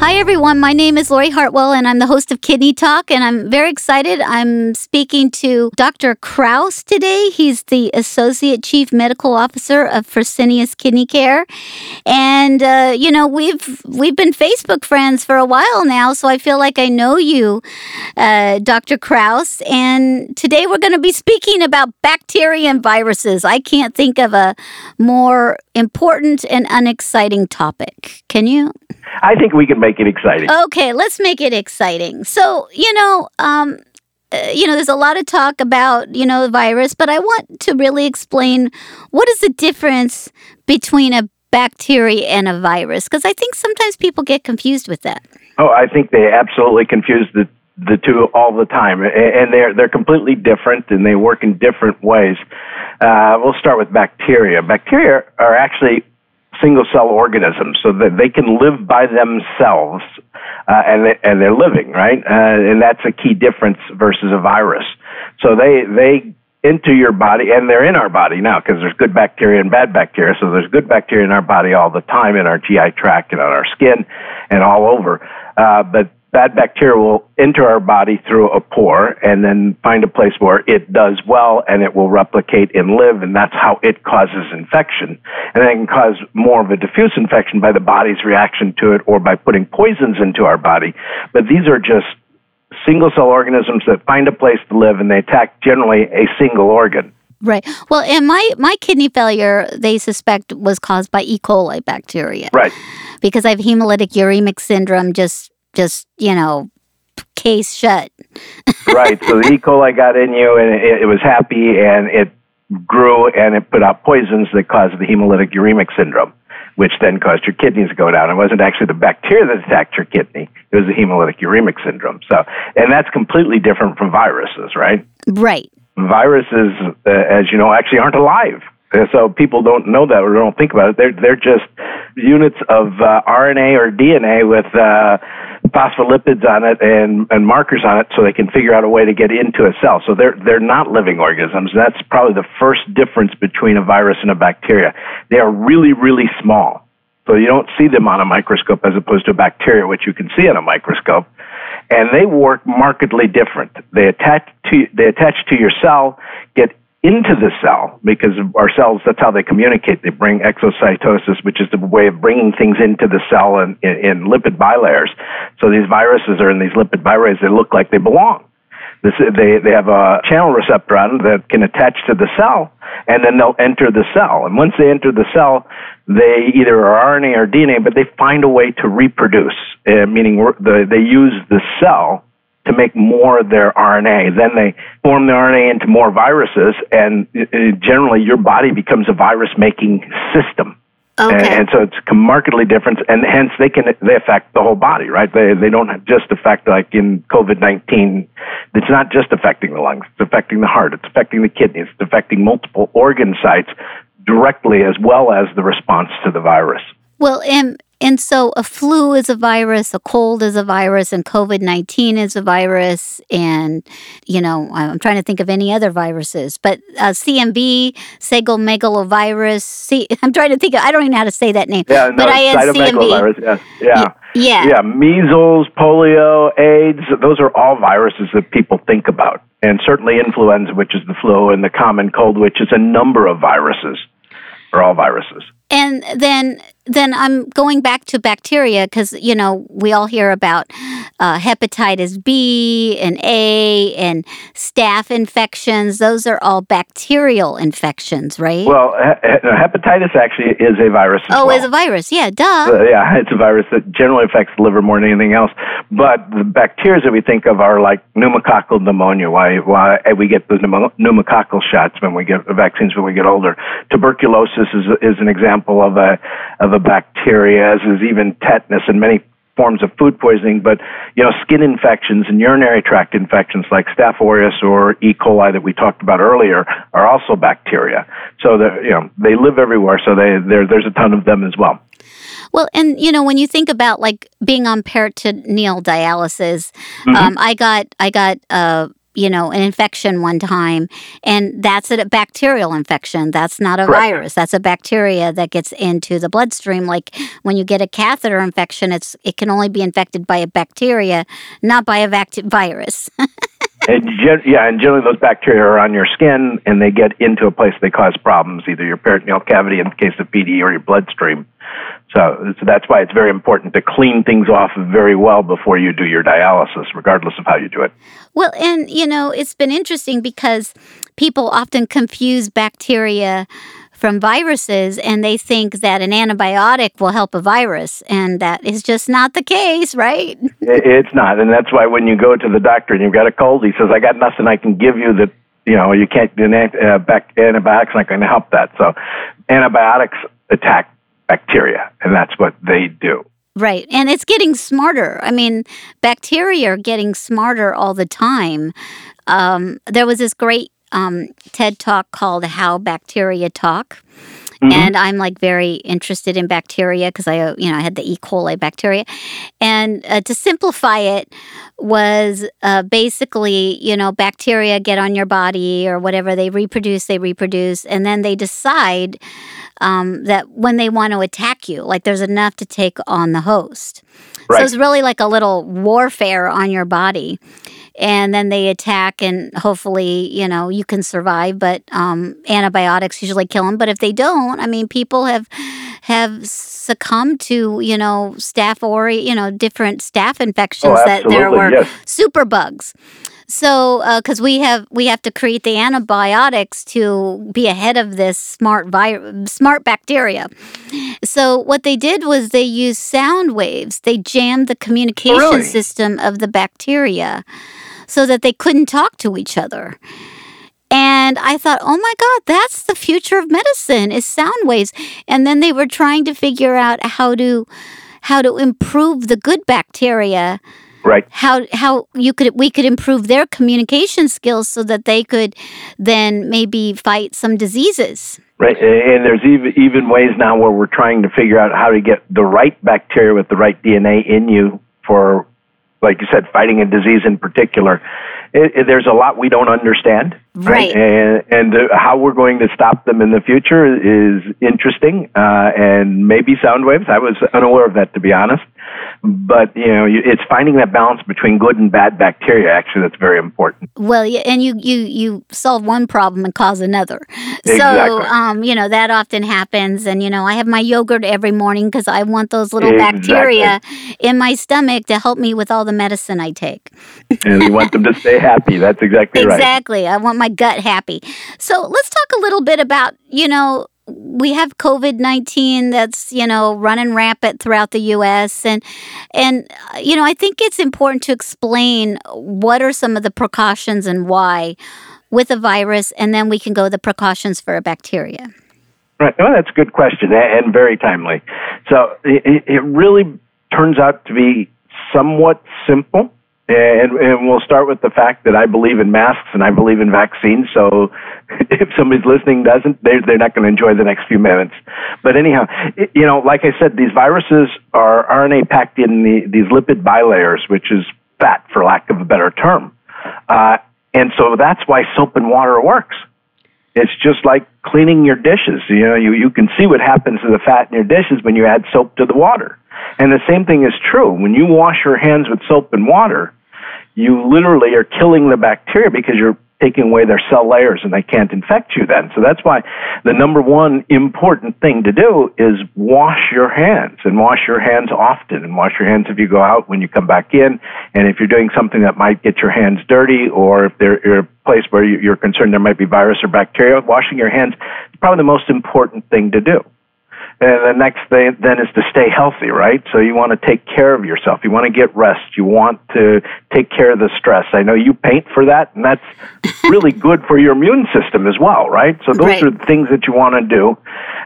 Hi, everyone. My name is Lori Hartwell, and I'm the host of Kidney Talk. And I'm very excited. I'm speaking to Dr. Kraus today. He's the Associate Chief Medical Officer of Fresenius Kidney Care. And, uh, you know, we've we've been Facebook friends for a while now, so I feel like I know you, uh, Dr. Kraus. And today we're going to be speaking about bacteria and viruses. I can't think of a more important and unexciting topic. Can you? I think we can make it exciting. Okay, let's make it exciting. So, you know, um, uh, you know, there's a lot of talk about, you know, the virus, but I want to really explain what is the difference between a bacteria and a virus because I think sometimes people get confused with that. Oh, I think they absolutely confuse the the two all the time, and they're they're completely different, and they work in different ways. Uh, we'll start with bacteria. Bacteria are actually single cell organisms, so that they can live by themselves, uh, and they, and they're living right, uh, and that's a key difference versus a virus. So they they into your body, and they're in our body now because there's good bacteria and bad bacteria. So there's good bacteria in our body all the time, in our GI tract and on our skin, and all over. Uh, but bad bacteria will enter our body through a pore and then find a place where it does well and it will replicate and live, and that's how it causes infection. And it can cause more of a diffuse infection by the body's reaction to it or by putting poisons into our body. But these are just single cell organisms that find a place to live and they attack generally a single organ. Right. Well, and my my kidney failure they suspect was caused by E. coli bacteria. Right. Because I have hemolytic uremic syndrome just just, you know, case shut. right. So the E. coli got in you and it, it, was happy and it grew and it put out poisons that caused the hemolytic uremic syndrome, which then caused your kidneys to go down. It wasn't actually the bacteria that attacked your kidney, it was the hemolytic uremic syndrome. So, and that's completely different from viruses, right? Right. Viruses, uh, as you know, actually aren't alive. And so people don't know that or don't think about it. They're they're just units of uh, RNA or DNA with uh, phospholipids on it and, and markers on it so they can figure out a way to get into a cell. So they're, they're not living organisms. That's probably the first difference between a virus and a bacteria. They are really, really small. So you don't see them on a microscope as opposed to a bacteria, which you can see on a microscope. And they work markedly different. They attach to, they attach to your cell, get into the cell because our cells, that's how they communicate. They bring exocytosis, which is the way of bringing things into the cell in, in, in lipid bilayers. So these viruses are in these lipid bilayers. They look like they belong. This, they, they have a channel receptor on them that can attach to the cell, and then they'll enter the cell. And once they enter the cell, they either are RNA or DNA, but they find a way to reproduce, uh, meaning the, they use the cell to make more of their RNA. Then they form the RNA into more viruses, and generally your body becomes a virus making system. Okay. And, and, so it's markedly different, and hence they can they affect the whole body, right? They they don't just affect like in COVID nineteen. It's not just affecting the lungs; it's affecting the heart, it's affecting the kidneys, it's affecting multiple organ sites directly as well as the response to the virus. Well, and and so a flu is a virus, a cold is a virus, and COVID 19 is a virus. And, you know, I'm trying to think of any other viruses, but uh, CMV, cytomegalovirus. See, I'm trying to think, of, I don't even know how to say that name. Yeah, no, but I had CMV. Yeah, yeah. Yeah. Yeah. Measles, polio, AIDS, those are all viruses that people think about. And certainly influenza, which is the flu, and the common cold, which is a number of viruses, are all viruses. And then then I'm going back to bacteria because you know we all hear about uh, hepatitis B and A and staph infections. Those are all bacterial infections, right? Well, hepatitis actually is a virus. oh, well. is a virus? Yeah, duh. Uh, yeah, it's a virus that generally affects the liver more than anything else. But the bacteria that we think of are like pneumococcal pneumonia. Why? Why we get the pneumococcal shots when we get vaccines when we get older. Tuberculosis is is an example of a of a bacteria, as is even tetanus and many forms of food poisoning, but you know, skin infections and urinary tract infections like Staph aureus or E. coli that we talked about earlier are also bacteria. So they you know, they live everywhere. So they there's a ton of them as well. Well, and you know, when you think about like being on peritoneal dialysis, mm-hmm. um, I got I got uh, you know, an infection one time, and that's a bacterial infection. That's not a Correct. virus. That's a bacteria that gets into the bloodstream. Like when you get a catheter infection, it's it can only be infected by a bacteria, not by a vac- virus. and gen- yeah, and generally those bacteria are on your skin, and they get into a place they cause problems, either your peritoneal cavity in the case of PD or your bloodstream. So, so that's why it's very important to clean things off very well before you do your dialysis, regardless of how you do it. Well, and you know, it's been interesting because people often confuse bacteria from viruses and they think that an antibiotic will help a virus and that is just not the case right it's not and that's why when you go to the doctor and you've got a cold he says i got nothing i can give you that you know you can't an uh, antibiotics not going to help that so antibiotics attack bacteria, and that's what they do. Right. And it's getting smarter. I mean, bacteria are getting smarter all the time. Um, there was this great um, TED talk called How Bacteria Talk. Mm-hmm. And I'm like very interested in bacteria because I, you know, I had the E. coli bacteria. And uh, to simplify it, was uh, basically, you know, bacteria get on your body or whatever. They reproduce, they reproduce, and then they decide um, that when they want to attack you, like there's enough to take on the host. Right. So it's really like a little warfare on your body. And then they attack, and hopefully, you know, you can survive. But um, antibiotics usually kill them. But if they don't, I mean, people have have succumbed to, you know, staph aureus, you know, different staph infections oh, that there were yes. superbugs. So, because uh, we have we have to create the antibiotics to be ahead of this smart vi- smart bacteria. So, what they did was they used sound waves. They jammed the communication really? system of the bacteria, so that they couldn't talk to each other. And I thought, oh my God, that's the future of medicine is sound waves. And then they were trying to figure out how to how to improve the good bacteria right. How how you could we could improve their communication skills so that they could then maybe fight some diseases. Right. And there's even even ways now where we're trying to figure out how to get the right bacteria with the right DNA in you for like you said fighting a disease in particular. It, it, there's a lot we don't understand. Right, right? and, and uh, how we're going to stop them in the future is interesting uh, and maybe sound waves. I was unaware of that to be honest but you know it's finding that balance between good and bad bacteria actually that's very important. Well yeah, and you you you solve one problem and cause another. Exactly. so um you know that often happens. And you know i have my yogurt every morning because i want those little exactly. bacteria in my stomach to help me with all the medicine i take. And you want them to stay happy. That's exactly right. Exactly. I want my gut happy. So let's talk a little bit about you know we have COVID nineteen that's you know running rampant throughout the U.S. and and uh, you know I think it's important to explain what are some of the precautions and why with a virus, and then we can go the precautions for a bacteria. Right. Well, that's a good question and very timely. So it, it really turns out to be somewhat simple. And, and we'll start with the fact that I believe in masks and I believe in vaccines. So if somebody's listening doesn't, they're, they're not going to enjoy the next few minutes. But anyhow, it, you know, like I said, these viruses are RNA packed in the, these lipid bilayers, which is fat, for lack of a better term. Uh, and so that's why soap and water works. It's just like cleaning your dishes. You know, you, you can see what happens to the fat in your dishes when you add soap to the water. And the same thing is true. When you wash your hands with soap and water, you literally are killing the bacteria because you're taking away their cell layers and they can't infect you then. So that's why the number one important thing to do is wash your hands and wash your hands often and wash your hands if you go out when you come back in. And if you're doing something that might get your hands dirty or if a place where you're concerned there might be virus or bacteria, washing your hands is probably the most important thing to do. And the next thing then is to stay healthy, right? So you want to take care of yourself. You want to get rest. You want to take care of the stress. I know you paint for that, and that's really good for your immune system as well, right? So those right. are the things that you want to do.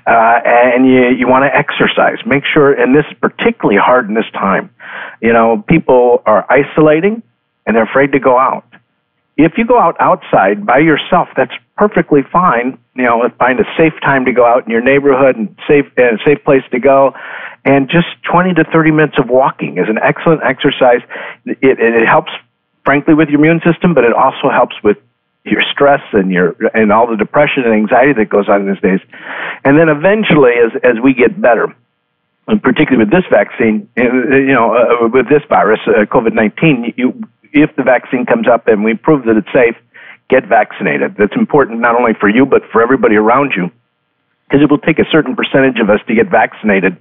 Uh, and you, you want to exercise. Make sure, and this is particularly hard in this time. You know, people are isolating and they're afraid to go out. If you go out outside by yourself, that's perfectly fine. You know, find a safe time to go out in your neighborhood and safe and a safe place to go. And just 20 to 30 minutes of walking is an excellent exercise. It, it, it helps, frankly, with your immune system, but it also helps with your stress and your and all the depression and anxiety that goes on in these days. And then eventually, as as we get better, and particularly with this vaccine, you know, uh, with this virus, uh, COVID nineteen, you if the vaccine comes up and we prove that it's safe, get vaccinated. That's important not only for you, but for everybody around you. Because it will take a certain percentage of us to get vaccinated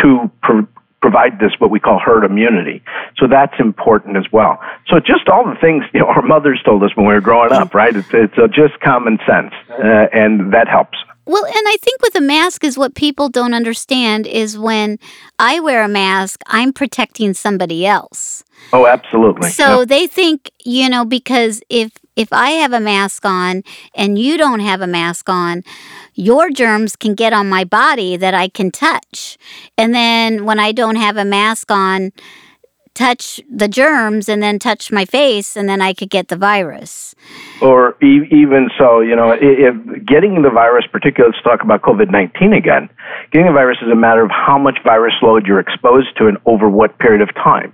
to pro- provide this what we call herd immunity. So that's important as well. So just all the things you know our mothers told us when we were growing up, right? It's, it's uh, just common sense, uh, and that helps. Well, and I think with a mask is what people don't understand is when I wear a mask, I'm protecting somebody else. Oh, absolutely. So Yep. they think, you know, because if if I have a mask on and you don't have a mask on, your germs can get on my body that I can touch. And then when I don't have a mask on, touch the germs and then touch my face and then I could get the virus. or e- even so, you know, if getting the virus, particularly let's talk about COVID 19 again, getting the virus is a matter of how much virus load you're exposed to and over what period of time.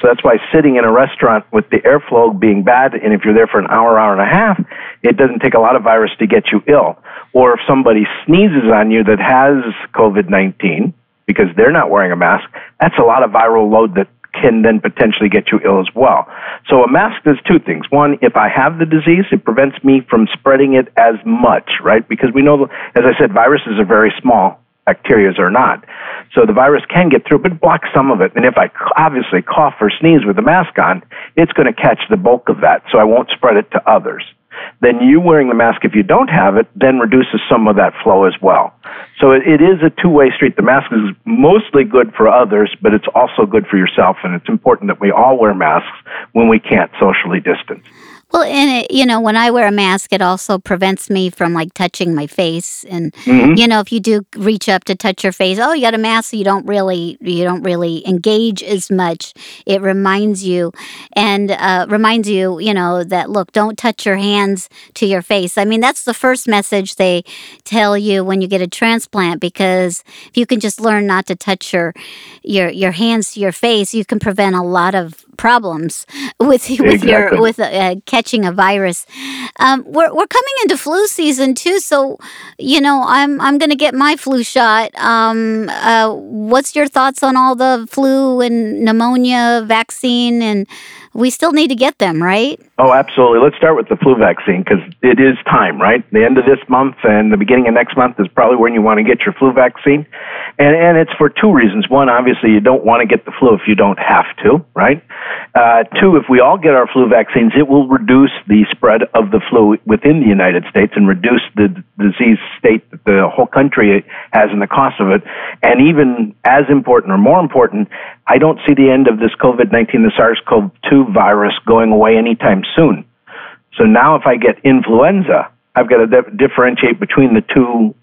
So that's why sitting in a restaurant with the airflow being bad, and if you're there for an hour, hour and a half, it doesn't take a lot of virus to get you ill. Or if somebody sneezes on you that has COVID 19 because they're not wearing a mask, that's a lot of viral load that can then potentially get you ill as well. So a mask does two things. One, if I have the disease, it prevents me from spreading it as much, right? Because we know, as I said, viruses are very small. Bacterias or not. So the virus can get through, but blocks some of it. And if I obviously cough or sneeze with a mask on, it's going to catch the bulk of that, so I won't spread it to others. Then you wearing the mask, if you don't have it, then reduces some of that flow as well. So it, it is a two-way street. The mask is mostly good for others, but it's also good for yourself, and it's important that we all wear masks when we can't socially distance. Well, and it, you know, when I wear a mask, it also prevents me from like touching my face. And Mhm. you know, if you do reach up to touch your face, oh, you got a mask, so you don't really, you don't really engage as much. It reminds you, and uh, reminds you, you know, that look, don't touch your hands to your face. I mean, that's the first message they tell you when you get a transplant, because if you can just learn not to touch your your your hands to your face, you can prevent a lot of problems with with your with uh, catching a virus. Um, we're we're coming into flu season too, so you know I'm I'm going to get my flu shot. Um, uh, what's your thoughts on all the flu and pneumonia vaccine? And we still need to get them, right? Oh, absolutely. Let's start with the flu vaccine because it is time, right? The end of this month and the beginning of next month is probably when you want to get your flu vaccine. And, and it's for two reasons. One, obviously, you don't want to get the flu if you don't have to, right? Uh, two, if we all get our flu vaccines, it will reduce the spread of the flu within the United States and reduce the disease state that the whole country has and the cost of it. And even as important or more important, I don't see the end of this COVID 19, the SARS CoV 2 virus going away anytime soon. So now if I get influenza, I've got to differentiate between the two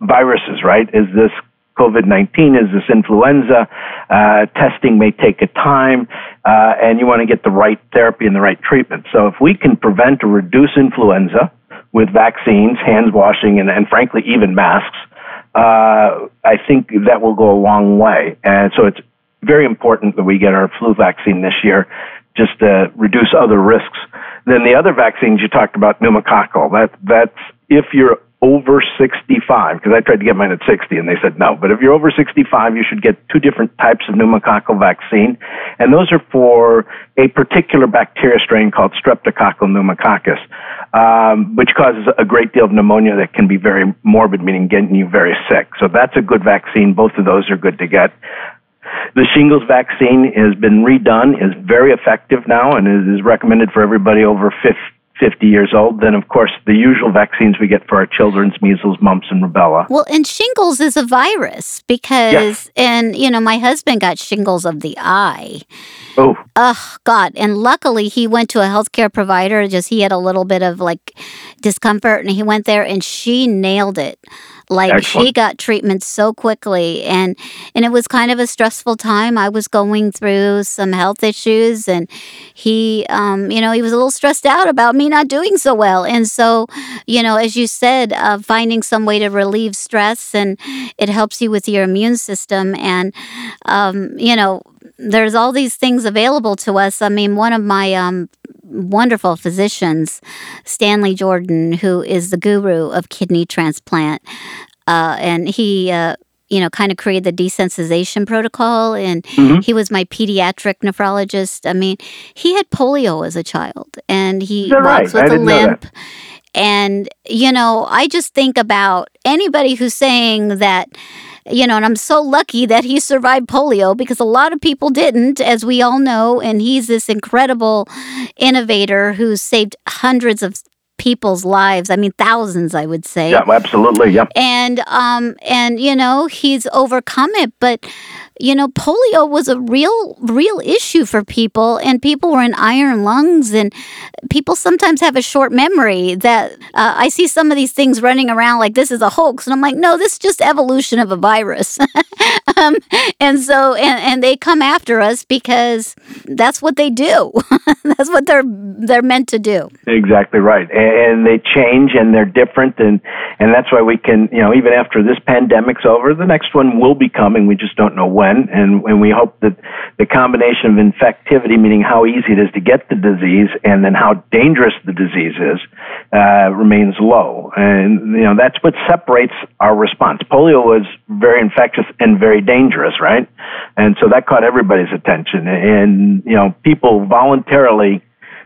viruses, right? Is this COVID 19? Is this influenza? Uh, testing may take a time, uh, and you want to get the right therapy and the right treatment. So if we can prevent or reduce influenza with vaccines, hands washing, and, and frankly, even masks, uh, I think that will go a long way. And so it's very important that we get our flu vaccine this year just to reduce other risks. Then the other vaccines you talked about, pneumococcal, that, that's if you're over 65, because I tried to get mine at 60 and they said no. But if you're over 65, you should get two different types of pneumococcal vaccine. And those are for a particular bacteria strain called Streptococcus pneumococcus, um, which causes a great deal of pneumonia that can be very morbid, meaning getting you very sick. So that's a good vaccine. Both of those are good to get. The shingles vaccine has been redone, is very effective now, and is recommended for everybody over 50, 50 years old, then of course the usual vaccines we get for our children's measles, mumps, and rubella. Well, and shingles is a virus because, yes. and you know, my husband got shingles of the eye. Oh. Oh, God. And luckily he went to a healthcare provider, just he had a little bit of like discomfort and he went there and she nailed it. Like Excellent. she got treatment so quickly and and it was kind of a stressful time. I was going through some health issues and he um you know, he was a little stressed out about me not doing so well. And so, you know, as you said, uh, finding some way to relieve stress and it helps you with your immune system and um you know, there's all these things available to us. I mean, one of my um, wonderful physicians, Stanley Jordan, who is the guru of kidney transplant. Uh, and he, uh, you know, kind of created the desensitization protocol. And mm-hmm. he was my pediatric nephrologist. I mean, he had polio as a child and he walks right? with a limp. And, you know, I just think about anybody who's saying that you know, and I'm so lucky that he survived polio because a lot of people didn't, as we all know. And he's this incredible innovator who's saved hundreds of people's lives. I mean, thousands, I would say. Yeah, absolutely. Yeah. And um, and you know, he's overcome it, but you know, polio was a real, real issue for people, and people were in iron lungs, and people sometimes have a short memory. That uh, I see some of these things running around like this is a hoax, and I'm like, no, this is just evolution of a virus. um, and so, and, and they come after us because that's what they do. that's what they're they're meant to do. Exactly right, and they change, and they're different, and and that's why we can, you know, even after this pandemic's over, the next one will be coming. We just don't know when when, and, and we hope that the combination of infectivity, meaning how easy it is to get the disease, and then how dangerous the disease is, uh, remains low. And you know that's what separates our response. Polio was very infectious and very dangerous, right? And so that caught everybody's attention. And you know, people voluntarily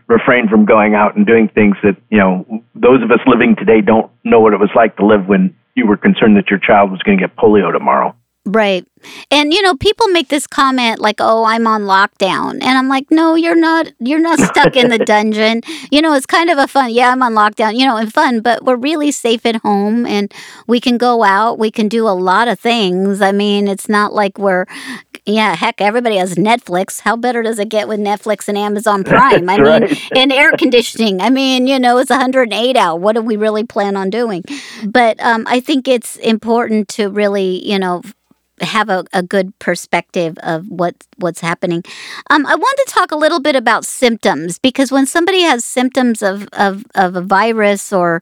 refrained from going out and doing things that you know those of us living today don't know what it was like to live when you were concerned that your child was going to get polio tomorrow. Right. And you know, people make this comment like, "Oh, I'm on lockdown." And I'm like, "No, you're not. You're not stuck in the dungeon." You know, it's kind of a fun. Yeah, I'm on lockdown, you know, and fun, but we're really safe at home and we can go out, we can do a lot of things. I mean, it's not like we're yeah, heck, everybody has Netflix. How better does it get with Netflix and Amazon Prime? I mean, right. and air conditioning. I mean, you know, it's 108 out. What do we really plan on doing? But um, I think it's important to really, you know, have a, a good perspective of what what's happening. Um, I want to talk a little bit about symptoms because when somebody has symptoms of, of, of a virus or,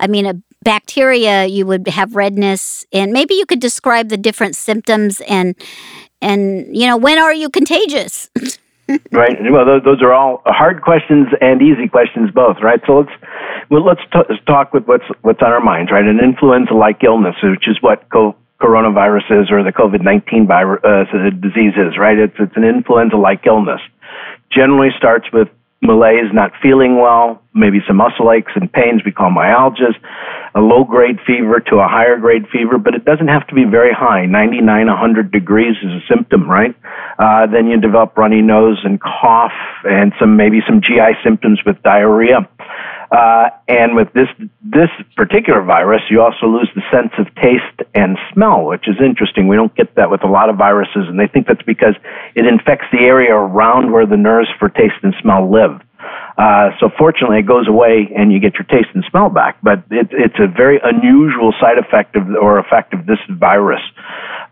I mean, a bacteria, you would have redness, and maybe you could describe the different symptoms and and you know when are you contagious. right. Well, those, those are all hard questions and easy questions both, right? So let's well let's t- talk with what's what's on our minds, right? An influenza-like illness, which is what co- coronaviruses or the COVID 19 virus, uh, diseases, right? It's, it's an influenza like illness. Generally starts with malaise, not feeling well, maybe some muscle aches and pains we call myalgias, a low grade fever to a higher grade fever, but it doesn't have to be very high. 99, 100 degrees is a symptom, right? Uh, then you develop runny nose and cough and some maybe some GI symptoms with diarrhea. Uh, and with this this particular virus, you also lose the sense of taste and smell, which is interesting. We don't get that with a lot of viruses, and they think that's because it infects the area around where the nerves for taste and smell live. Uh, so fortunately, it goes away and you get your taste and smell back. But it, it's a very unusual side effect of or effect of this virus.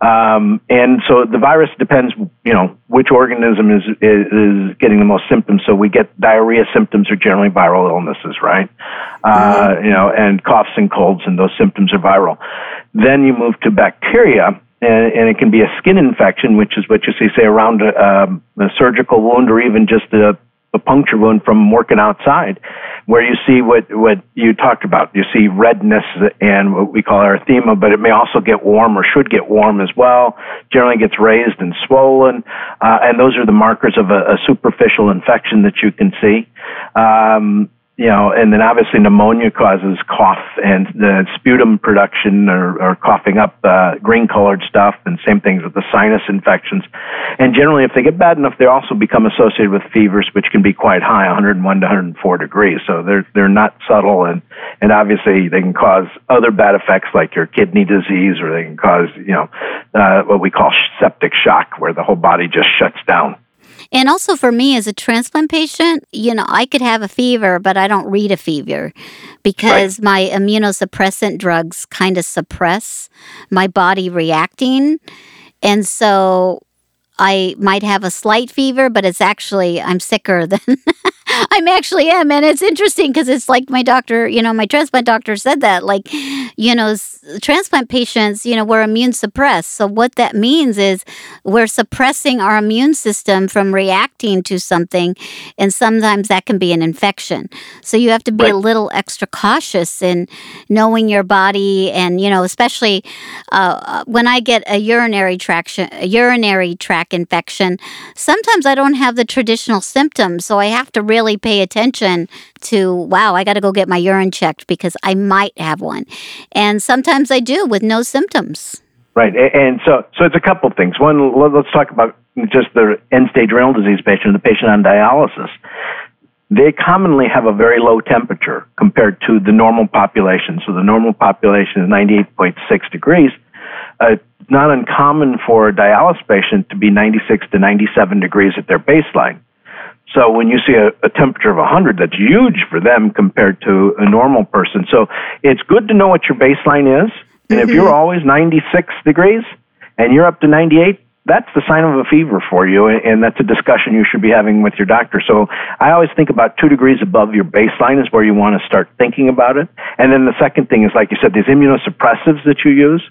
Um, and so the virus depends, you know, which organism is, is, is getting the most symptoms. So we get diarrhea symptoms are generally viral illnesses, right? Uh, mm-hmm. you know, and coughs and colds, and those symptoms are viral. Then you move to bacteria, and, and it can be a skin infection, which is what you see, say, around a, um, a surgical wound or even just a a puncture wound from working outside, where you see what, what you talked about. You see redness and what we call erythema, but it may also get warm or should get warm as well. Generally gets raised and swollen, uh, and those are the markers of a, a superficial infection that you can see. Um, you know, and then obviously pneumonia causes cough and the sputum production or, or coughing up uh, green colored stuff, and same things with the sinus infections. And generally, if they get bad enough, they also become associated with fevers, which can be quite high, 101 to 104 degrees. So they're they're not subtle, and and obviously they can cause other bad effects like your kidney disease, or they can cause you know uh, what we call septic shock, where the whole body just shuts down. And also for me as a transplant patient, you know, I could have a fever, but I don't read a fever because right. my immunosuppressant drugs kind of suppress my body reacting. And so I might have a slight fever, but it's actually, I'm sicker than I'm actually am. And it's interesting because it's like my doctor, you know, my transplant doctor said that, like, you know, transplant patients, you know, we're immune suppressed. So what that means is we're suppressing our immune system from reacting to something. And sometimes that can be an infection. So you have to be right. a little extra cautious in knowing your body. And, you know, especially uh, uh, when I get a urinary traction, a urinary tract infection, sometimes I don't have the traditional symptoms. So I have to really really pay attention to, wow, I got to go get my urine checked because I might have one. And sometimes I do with no symptoms. Right. And so, so it's a couple of things. One, let's talk about just the end stage renal disease patient, the patient on dialysis. They commonly have a very low temperature compared to the normal population. So the normal population is 98.6 degrees. Uh, not uncommon for a dialysis patient to be 96 to 97 degrees at their baseline. So when you see a, a temperature of 100, that's huge for them compared to a normal person. So it's good to know what your baseline is. And mm-hmm. if you're always 96 degrees and you're up to 98, that's the sign of a fever for you, and that's a discussion you should be having with your doctor. So I always think about two degrees above your baseline is where you want to start thinking about it. And then the second thing is, like you said, these immunosuppressives that you use,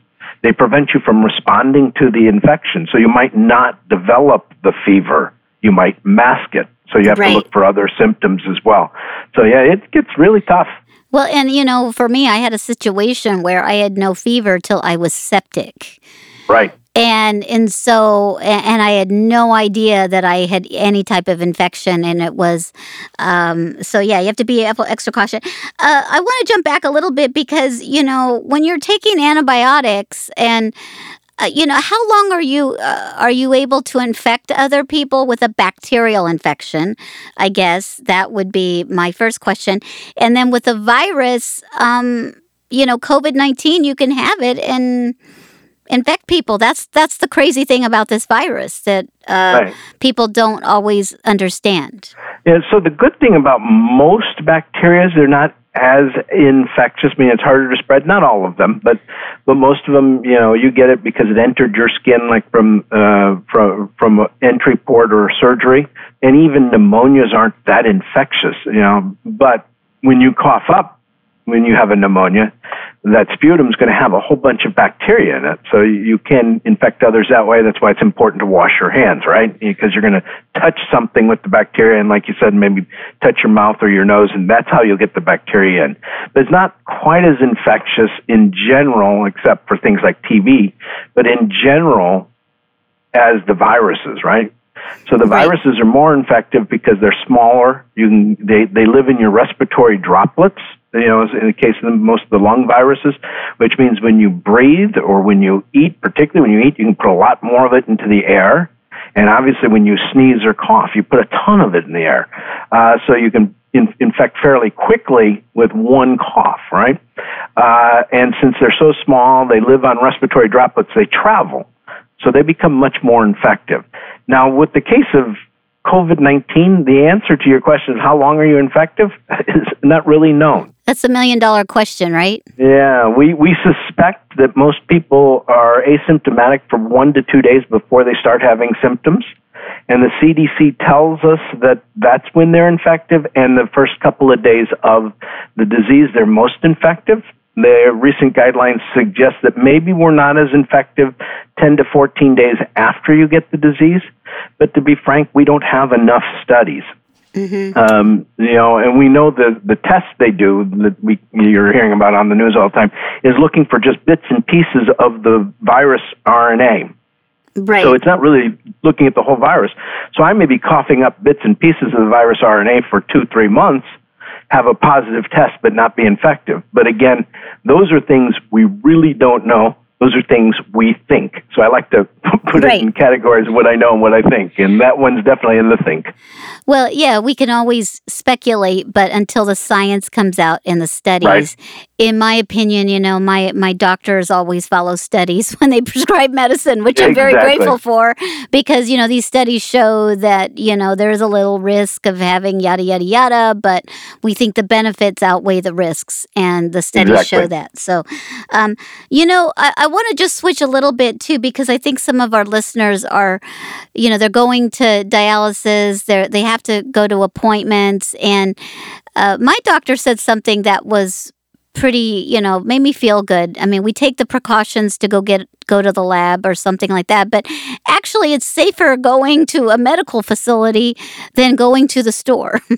they prevent you from responding to the infection. So you might not develop the fever. You might mask it. So you have right. to look for other symptoms as well. So yeah, it gets really tough. Well, and you know, for me, I had a situation where I had no fever till I was septic. Right. And and so and I had no idea that I had any type of infection, and it was um, so yeah. You have to be extra cautious. Uh, I want to jump back a little bit because you know when you're taking antibiotics and uh, you know how long are you uh, are you able to infect other people with a bacterial infection? I guess that would be my first question. And then with a virus um, you know covid-19 you can have it and infect people. That's that's the crazy thing about this virus that uh, right. people don't always understand. Yeah so the good thing about most bacteria is they're not as infectious. I mean, it's harder to spread. Not all of them, but but most of them, you know, you get it because it entered your skin, like from uh, from from entry port or surgery. And even pneumonias aren't that infectious, you know. But when you cough up, when you have a pneumonia, that sputum is going to have a whole bunch of bacteria in it. So you can infect others that way. That's why it's important to wash your hands, right? Because you're going to touch something with the bacteria, and like you said, maybe touch your mouth or your nose, and that's how you'll get the bacteria in. But it's not quite as infectious in general, except for things like TB, but in general, as the viruses, right? So the right. viruses are more infective because they're smaller. You can, they, they live in your respiratory droplets you know, in the case of the, most of the lung viruses, which means when you breathe or when you eat, particularly when you eat, you can put a lot more of it into the air. And obviously, when you sneeze or cough, you put a ton of it in the air. Uh, so you can in, infect fairly quickly with one cough, right? Uh, and since they're so small, they live on respiratory droplets, they travel. So they become much more infective. Now, with the case of COVID 19, the answer to your question, is how long are you infective, is not really known. That's a million dollar question, right? Yeah, we, we suspect that most people are asymptomatic for one to two days before they start having symptoms. And the CDC tells us that that's when they're infective, and the first couple of days of the disease, they're most infective. The recent guidelines suggest that maybe we're not as infective 10 to 14 days after you get the disease. But to be frank, we don't have enough studies. Mm-hmm. Um, you know, and we know the the tests they do that we you're hearing about on the news all the time is looking for just bits and pieces of the virus RNA. Right. So it's not really looking at the whole virus. So I may be coughing up bits and pieces of the virus RNA for two, three months, have a positive test but not be infective. But again, those are things we really don't know. Those are things we think. So I like to put right. it in categories of what I know and what I think. And that one's definitely in the think. Well, yeah, we can always speculate, but until the science comes out in the studies, right. In my opinion, you know, my my doctors always follow studies when they prescribe medicine, which I'm very grateful for because, you know, these studies show that, you know, there's a little risk of having yada yada yada, but we think the benefits outweigh the risks and the studies exactly. show that. So, um, you know, I, I want to just switch a little bit too because I think some of our listeners are, you know, they're going to dialysis, they they have to go to appointments, and uh, my doctor said something that was pretty, you know, made me feel good. I mean, we take the precautions to go get go to the lab or something like that, but actually it's safer going to a medical facility than going to the store.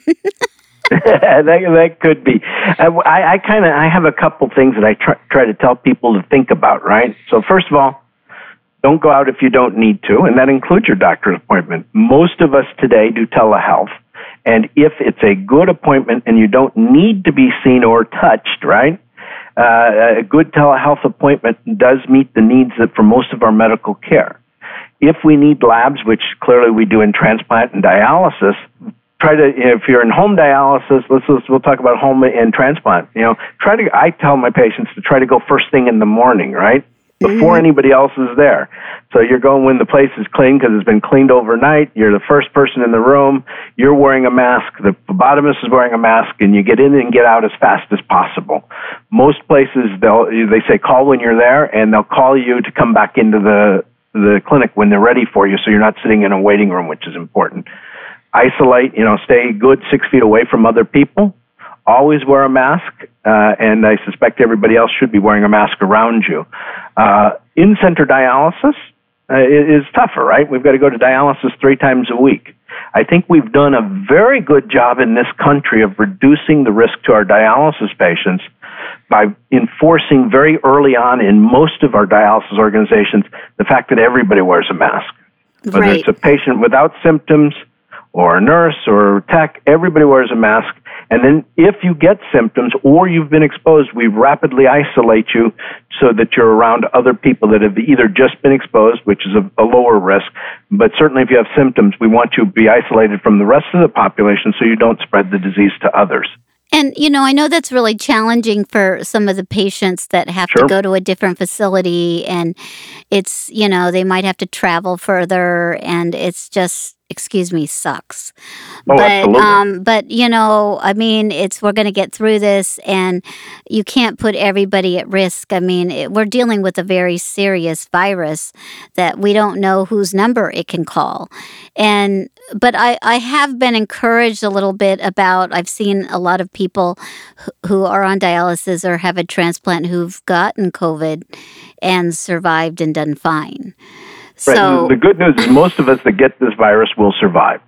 that that could be. I, I kind of I have a couple things that I try, try to tell people to think about. Right. So first of all, don't go out if you don't need to, and that includes your doctor's appointment. Most of us today do telehealth. And if it's a good appointment and you don't need to be seen or touched, right? Uh, a good telehealth appointment does meet the needs that for most of our medical care. If we need labs, which clearly we do in transplant and dialysis, try to if you're in home dialysis let's, let's we'll talk about home and transplant you know try to i tell my patients to try to go first thing in the morning right before mm-hmm. anybody else is there. So you're going when the place is clean because it's been cleaned overnight. You're the first person in the room. You're wearing a mask. The phlebotomist is wearing a mask, and you get in and get out as fast as possible. Most places they'll they say call when you're there, and they'll call you to come back into the the clinic when they're ready for you, so you're not sitting in a waiting room, which is important. Isolate, you know, stay good six feet away from other people always wear a mask, uh, and I suspect everybody else should be wearing a mask around you. Uh, in center dialysis uh, is tougher, right? We've got to go to dialysis three times a week. I think we've done a very good job in this country of reducing the risk to our dialysis patients by enforcing very early on in most of our dialysis organizations the fact that everybody wears a mask. Whether right. it's a patient without symptoms or a nurse or tech, everybody wears a mask and then if you get symptoms or you've been exposed, we rapidly isolate you so that you're around other people that have either just been exposed, which is a, a lower risk, but certainly if you have symptoms, we want you to be isolated from the rest of the population so you don't spread the disease to others. And, you know, I know that's really challenging for some of the patients that have sure. to go to a different facility and it's, you know, they might have to travel further and it's just excuse me, sucks. Oh, but absolutely. um but you know, I mean, it's we're going to get through this and you can't put everybody at risk. I mean, it, we're dealing with a very serious virus that we don't know whose number it can call. And but I I have been encouraged a little bit about I've seen a lot of people who are on dialysis or have a transplant who've gotten COVID and survived and done fine. Right. So the good news is most of us that get this virus will survive.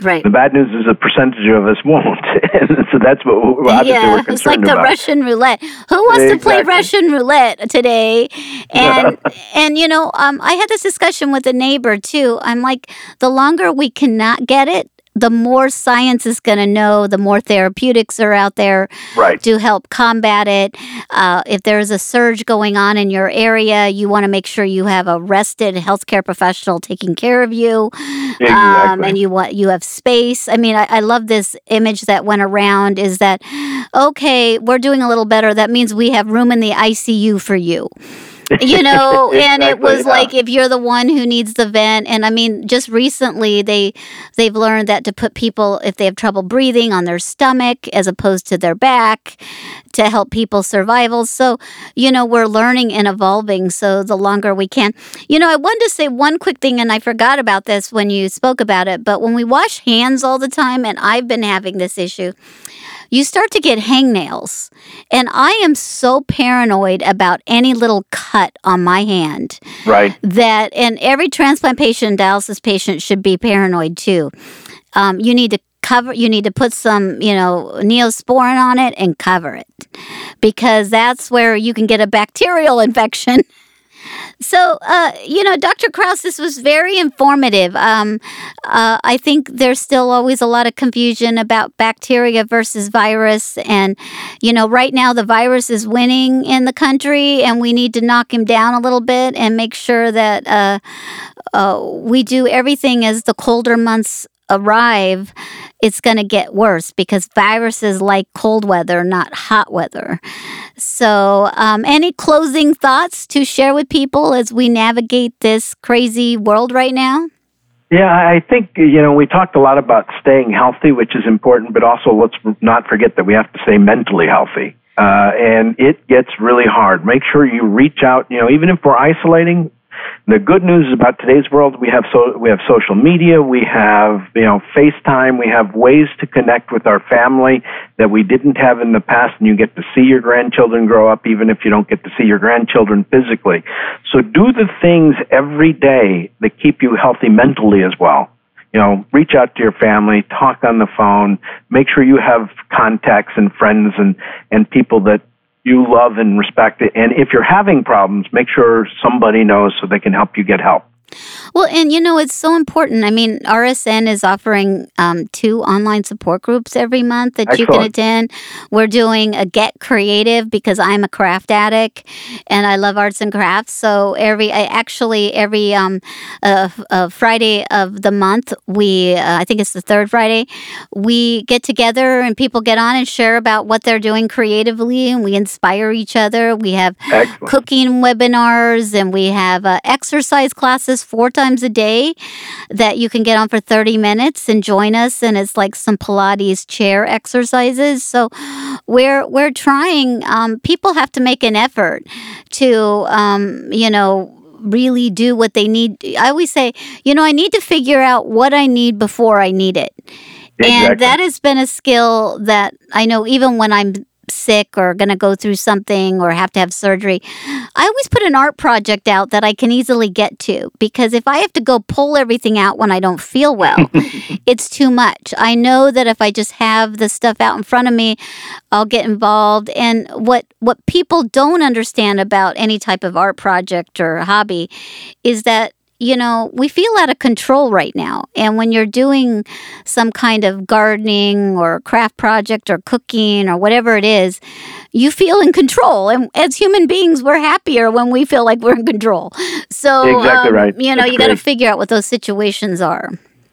Right. The bad news is a percentage of us won't, so that's what we're, yeah, we're concerned it's like the about. Russian roulette. Who wants exactly. to play Russian roulette today? And and you know, um, I had this discussion with a neighbor too. I'm like, the longer we cannot get it, the more science is going to know, the more therapeutics are out there right. to help combat it. Uh, if there's a surge going on in your area, you want to make sure you have a rested healthcare professional taking care of you, exactly. um, and you want you have space. I mean, I, I love this image that went around. Is that okay? We're doing a little better. That means we have room in the ICU for you you know and it was yeah. like if you're the one who needs the vent and i mean just recently they they've learned that to put people if they have trouble breathing on their stomach as opposed to their back to help people's survival so you know we're learning and evolving so the longer we can you know i wanted to say one quick thing and i forgot about this when you spoke about it but when we wash hands all the time and i've been having this issue you start to get hangnails. And I am so paranoid about any little cut on my hand. Right. That, and every transplant patient, dialysis patient should be paranoid too. Um, you need to cover, you need to put some, you know, neosporin on it and cover it because that's where you can get a bacterial infection. So, uh, you know, Dr. Kraus, this was very informative. Um, uh, I think there's still always a lot of confusion about bacteria versus virus. And, you know, right now the virus is winning in the country, and we need to knock him down a little bit and make sure that uh, uh we do everything as the colder months arrive, it's going to get worse because viruses like cold weather, not hot weather. So, um, any closing thoughts to share with people as we navigate this crazy world right now? Yeah, I think, you know, we talked a lot about staying healthy, which is important, but also let's not forget that we have to stay mentally healthy. Uh, and it gets really hard. Make sure you reach out, you know, even if we're isolating, the good news about today's world, we have so we have social media, we have you know FaceTime, we have ways to connect with our family that we didn't have in the past, and you get to see your grandchildren grow up, even if you don't get to see your grandchildren physically. So do the things every day that keep you healthy mentally as well. You know, reach out to your family, talk on the phone, make sure you have contacts and friends and and people that you love and respect it. And if you're having problems, make sure somebody knows so they can help you get help. Well, and you know, it's so important. I mean, RSN is offering um, two online support groups every month that Excellent. you can attend. We're doing a Get Creative because I'm a craft addict and I love arts and crafts. So every, actually, every um, uh, uh, Friday of the month, we, uh, I think it's the third Friday, we get together and people get on and share about what they're doing creatively and we inspire each other. We have Excellent. cooking webinars and we have uh, exercise classes four times a day that you can get on for 30 minutes and join us. And it's like some Pilates chair exercises. So we're, we're trying, um, people have to make an effort to, um, you know, really do what they need. I always say, you know, I need to figure out what I need before I need it. Exactly. And that has been a skill that I know even when I'm sick or going to go through something or have to have surgery, I always put an art project out that I can easily get to because if I have to go pull everything out when I don't feel well, it's too much. I know that if I just have the stuff out in front of me, I'll get involved. And what what people don't understand about any type of art project or hobby is that you know, we feel out of control right now. And when you're doing some kind of gardening or craft project or cooking or whatever it is, you feel in control. And as human beings, we're happier when we feel like we're in control. So, exactly um, right. you know, That's you got to figure out what those situations are.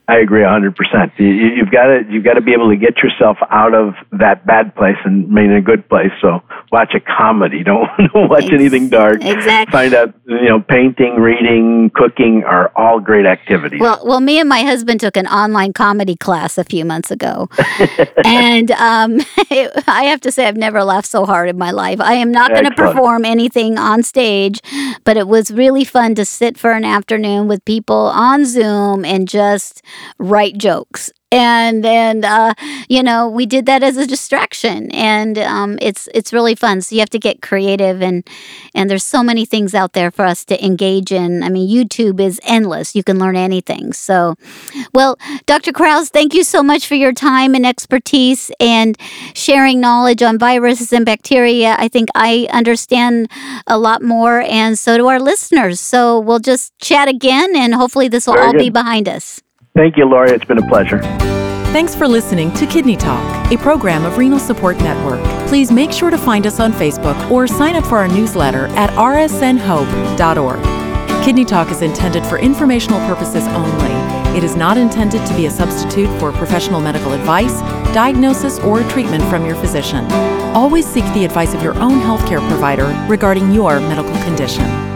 I agree 100%. You, have got to you've got to be able to get yourself out of that bad place and remain in a good place. So watch a comedy. Don't, don't watch Ex- anything dark. Exactly. Find out you know painting, reading, cooking are all great activities. Well, well, me and my husband took an online comedy class a few months ago, and um, it, I have to say I've never laughed so hard in my life. I am not going to perform anything on stage, but it was really fun to sit for an afternoon with people on Zoom and just write jokes. And and uh, you know we did that as a distraction. And um, it's it's really fun. So you have to get creative and and there's so many things out there for us to engage in. I mean youtube is endless. You can learn anything. So well dr kraus thank you so much for your time and expertise and sharing knowledge on viruses and bacteria. I think i understand a lot more and so do our listeners. So we'll just chat again and hopefully this will Very all good. be behind us Thank you, Laurie. It's been a pleasure. Thanks for listening to Kidney Talk, a program of Renal Support Network. Please make sure to find us on Facebook or sign up for our newsletter at rsnhope.org. Kidney Talk is intended for informational purposes only. It is not intended to be a substitute for professional medical advice, diagnosis, or treatment from your physician. Always seek the advice of your own healthcare provider regarding your medical condition.